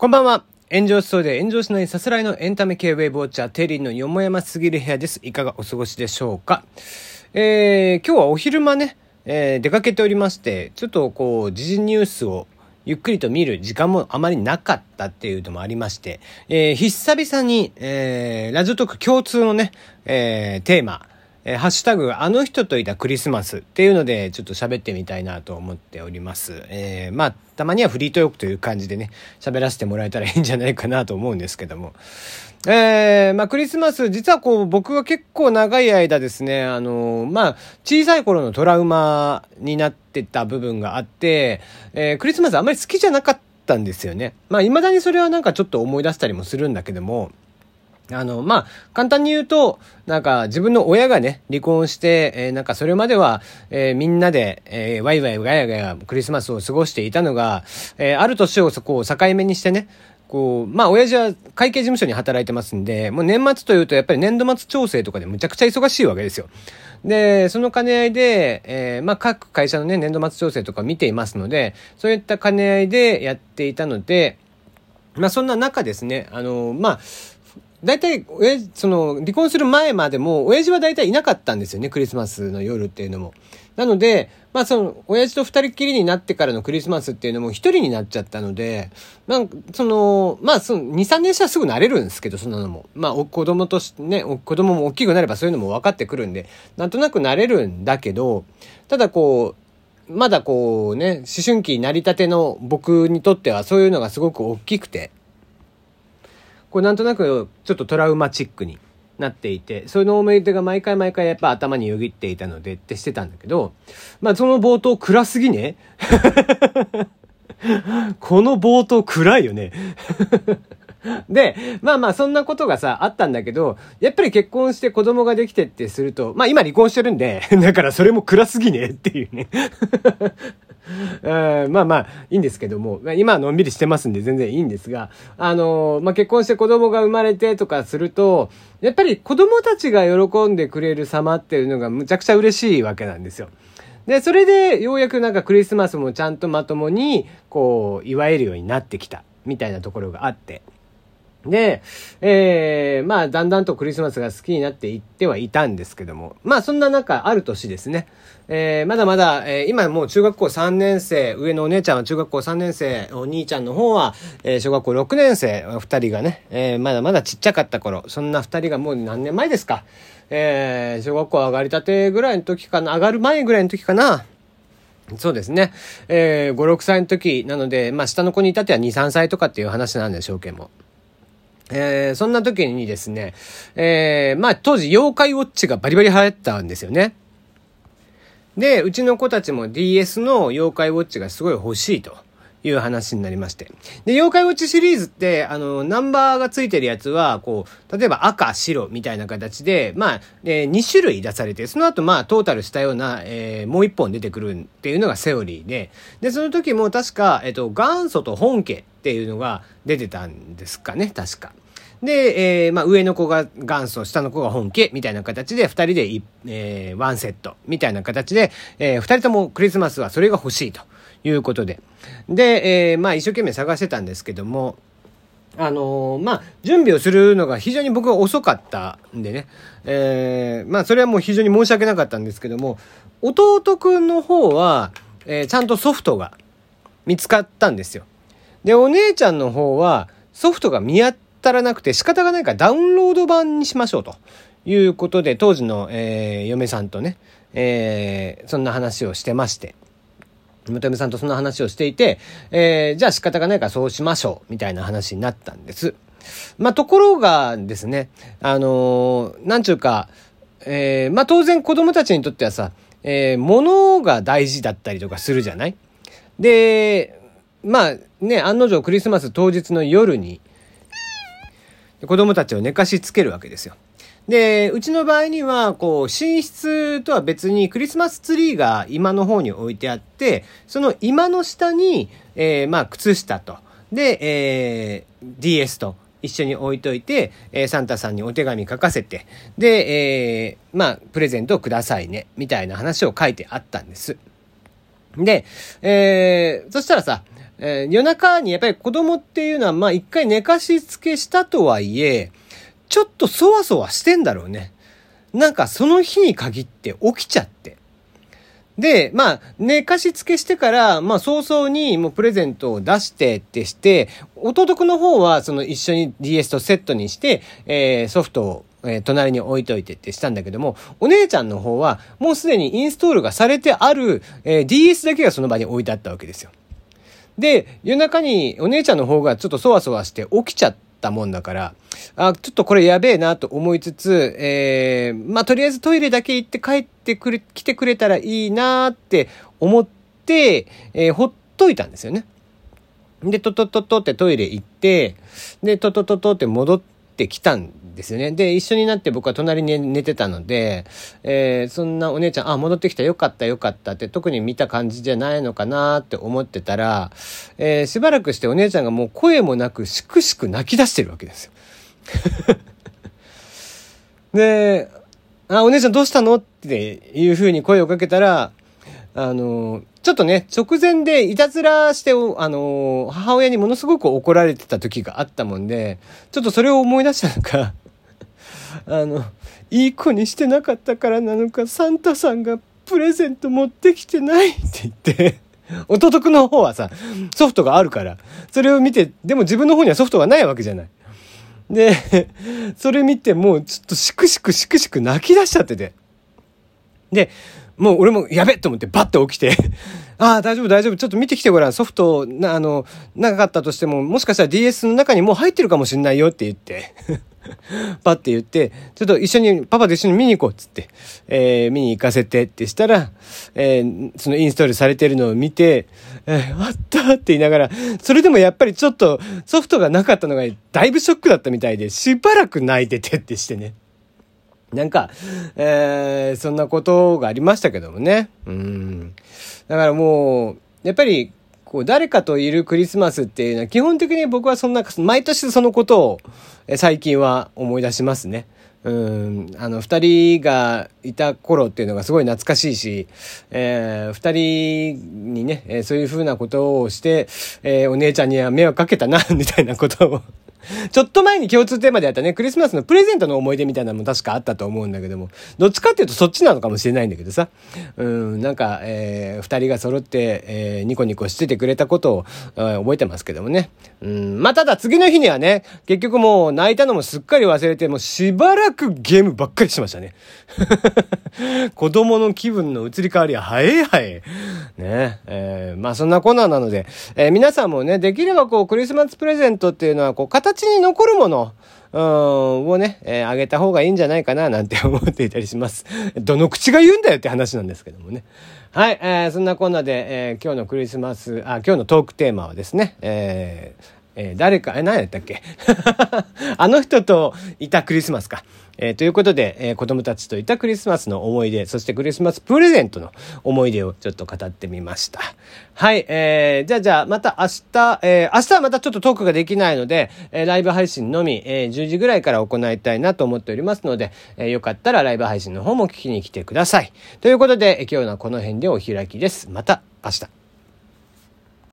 こんばんは。炎上しそうで炎上しないさすらいのエンタメ系ウェブウォッチャー、テリーのよもやますぎる部屋です。いかがお過ごしでしょうか？えー、今日はお昼間ね、えー、出かけておりまして、ちょっとこう、時事ニュースをゆっくりと見る時間もあまりなかったっていうのもありまして、えー、久々に、えー、ラジオトーク共通のね、えー、テーマ、えー、ハッシュタグ、あの人といたクリスマスっていうので、ちょっと喋ってみたいなと思っております。えー、まあ、たまにはフリートークという感じでね、喋らせてもらえたらいいんじゃないかなと思うんですけども。えー、まあ、クリスマス、実はこう、僕は結構長い間ですね、あのまあ、小さい頃のトラウマになってた部分があって、えー、クリスマスあんまり好きじゃなかったんですよね。まあ、未だにそれはなんかちょっと思い出したりもするんだけども、あの、まあ、簡単に言うと、なんか自分の親がね、離婚して、えー、なんかそれまでは、えー、みんなで、えー、ワイワイガヤガヤクリスマスを過ごしていたのが、えー、ある年をそこう境目にしてね、こう、まあ、親父は会計事務所に働いてますんで、もう年末というとやっぱり年度末調整とかでむちゃくちゃ忙しいわけですよ。で、その兼ね合いで、えー、まあ、各会社のね、年度末調整とか見ていますので、そういった兼ね合いでやっていたので、まあ、そんな中ですね、あの、まあ、大体、親父、その、離婚する前までも、親父は大体いなかったんですよね、クリスマスの夜っていうのも。なので、まあその、親父と二人きりになってからのクリスマスっていうのも一人になっちゃったので、なんか、その、まあその、二、三年したらすぐ慣れるんですけど、そんなのも。まあ、子供としてね、子供も大きくなればそういうのも分かってくるんで、なんとなく慣れるんだけど、ただこう、まだこうね、思春期になりたての僕にとってはそういうのがすごく大きくて、こうなんとなくちょっとトラウマチックになっていて、その思い出が毎回毎回やっぱ頭によぎっていたのでってしてたんだけど、まあその冒頭暗すぎね。この冒頭暗いよね。で、まあまあそんなことがさ、あったんだけど、やっぱり結婚して子供ができてってすると、まあ今離婚してるんで、だからそれも暗すぎねっていうね。まあまあ、いいんですけども、今はのんびりしてますんで全然いいんですが、あのまあ結婚して子供が生まれてとかすると、やっぱり子供たちが喜んでくれる様っていうのがむちゃくちゃ嬉しいわけなんですよ。で、それでようやくなんかクリスマスもちゃんとまともに、こう、祝えるようになってきた、みたいなところがあって。で、えー、まあ、だんだんとクリスマスが好きになっていってはいたんですけども、まあ、そんな中、ある年ですね、えー、まだまだ、えー、今もう中学校3年生、上のお姉ちゃんは中学校3年生、お兄ちゃんの方は、えー、小学校6年生、二人がね、えー、まだまだちっちゃかった頃、そんな二人がもう何年前ですか、えー、小学校上がりたてぐらいの時かな、上がる前ぐらいの時かな、そうですね。えー、5、6歳の時なので、まあ、下の子に至っては2、3歳とかっていう話なんでしょうけども。えー、そんな時にですね、えー、まあ当時妖怪ウォッチがバリバリ流行ったんですよね。で、うちの子たちも DS の妖怪ウォッチがすごい欲しいという話になりまして。で、妖怪ウォッチシリーズって、あの、ナンバーがついてるやつは、こう、例えば赤、白みたいな形で、まあ、えー、2種類出されて、その後、まあ、トータルしたような、えー、もう1本出てくるっていうのがセオリーで、で、その時も確か、えっ、と、元祖と本家っていうのが出てたんですかね、確か。で、えー、まあ、上の子が元祖、下の子が本家、みたいな形で、二人で、えー、ワンセット、みたいな形で、えー、二人ともクリスマスはそれが欲しいということで。で、えー、まあ、一生懸命探してたんですけども、あのー、まあ、準備をするのが非常に僕は遅かったんでね、えー、まあ、それはもう非常に申し訳なかったんですけども、弟くんの方は、えー、ちゃんとソフトが見つかったんですよ。で、お姉ちゃんの方は、ソフトが見合って当たらなくて仕方がないからダウンロード版にしましょうと。いうことで、当時の、えー、嫁さんとね、えー、そんな話をしてまして、元嫁さんとそんな話をしていて、えー、じゃあ仕方がないからそうしましょう、みたいな話になったんです。まあ、ところがですね、あのー、なんちゅうか、えー、まあ、当然子供たちにとってはさ、えー、物が大事だったりとかするじゃない？で、まあね、案の定クリスマス当日の夜に、子供たちを寝かしつけるわけですよ。で、うちの場合には、こう、寝室とは別にクリスマスツリーが今の方に置いてあって、その今の下に、えー、まあ、靴下と、で、えー、DS と一緒に置いといて、えー、サンタさんにお手紙書かせて、で、えー、まあ、プレゼントをくださいね、みたいな話を書いてあったんです。で、えー、そしたらさ、えー、夜中にやっぱり子供っていうのは、まあ一回寝かしつけしたとはいえ、ちょっとそわそわしてんだろうね。なんかその日に限って起きちゃって。で、まあ、寝かしつけしてから、まあ、早々にもうプレゼントを出してってして、弟くの方は、その一緒に DS とセットにして、えー、ソフトをえー、隣に置いといてってしたんだけども、お姉ちゃんの方は、もうすでにインストールがされてある、えー、DS だけがその場に置いてあったわけですよ。で、夜中にお姉ちゃんの方がちょっとそわそわして起きちゃったもんだから、あ、ちょっとこれやべえなと思いつつ、えー、まあ、とりあえずトイレだけ行って帰ってくれ、来てくれたらいいなって思って、えー、ほっといたんですよね。で、トトトトってトイレ行って、で、トトトトって戻ってきたんですよね。で、一緒になって僕は隣に寝てたので、えー、そんなお姉ちゃん、あ、戻ってきた、よかった、よかったって、特に見た感じじゃないのかなって思ってたら、えー、しばらくしてお姉ちゃんがもう声もなく、しくしく泣き出してるわけですよ。で、あ、お姉ちゃんどうしたのっていう風に声をかけたら、あの、ちょっとね、直前でいたずらして、あの、母親にものすごく怒られてた時があったもんで、ちょっとそれを思い出したのか、あの、いい子にしてなかったからなのか、サンタさんがプレゼント持ってきてないって言って 弟くの方はさ、ソフトがあるから、それを見て、でも自分の方にはソフトがないわけじゃない。で、それ見てもうちょっとしくしくしくしく泣き出しちゃってて。で、もう俺もやべと思ってバッて起きて ああ、大丈夫大丈夫。ちょっと見てきてごらん。ソフト、な、あの、なかったとしても、もしかしたら DS の中にもう入ってるかもしんないよって言って パッて言って、ちょっと一緒に、パパと一緒に見に行こうっつって、えー、見に行かせてってしたら、えー、そのインストールされてるのを見て、えー、あったって言いながら、それでもやっぱりちょっとソフトがなかったのがだいぶショックだったみたいで、しばらく泣いててってしてね。なんか、えー、そんなことがありましたけどもね。うん。だからもう、やっぱり、こう、誰かといるクリスマスっていうのは、基本的に僕はそんな、毎年そのことを、最近は思い出しますね。うん、あの、二人がいた頃っていうのがすごい懐かしいし、えー、二人にね、そういうふうなことをして、えー、お姉ちゃんには迷惑かけたな、みたいなことを ちょっと前に共通テーマでやったね、クリスマスのプレゼントの思い出みたいなのも確かあったと思うんだけども、どっちかっていうとそっちなのかもしれないんだけどさ、うん、なんか、えー、二人が揃って、えー、ニコニコしててくれたことを、覚えてますけどもね。うん、まあ、ただ次の日にはね、結局もう泣いたのもすっかり忘れて、もうしばらくゲームばっかりしましたね。子供の気分の移り変わりは早い早い。ね、えー、まあそんなコーナーなので、えー、皆さんもね、できればこうクリスマスプレゼントっていうのはこうに残るもの、うん、をね、えー、あげた方がいいんじゃないかな、なんて思っていたりします。どの口が言うんだよって話なんですけどもね。はい、えー、そんなこんなで、えー、今日のクリスマス、あ、今日のトークテーマはですね、えー、えー、誰か、え、何やったっけ？あの人といたクリスマスか。えー、ということで、えー、子供たちといたクリスマスの思い出、そしてクリスマスプレゼントの思い出をちょっと語ってみました。はい、えー、じゃあじゃあまた明日、えー、明日はまたちょっとトークができないので、えー、ライブ配信のみ、えー、10時ぐらいから行いたいなと思っておりますので、えー、よかったらライブ配信の方も聞きに来てください。ということでえ、今日のこの辺でお開きです。また明日。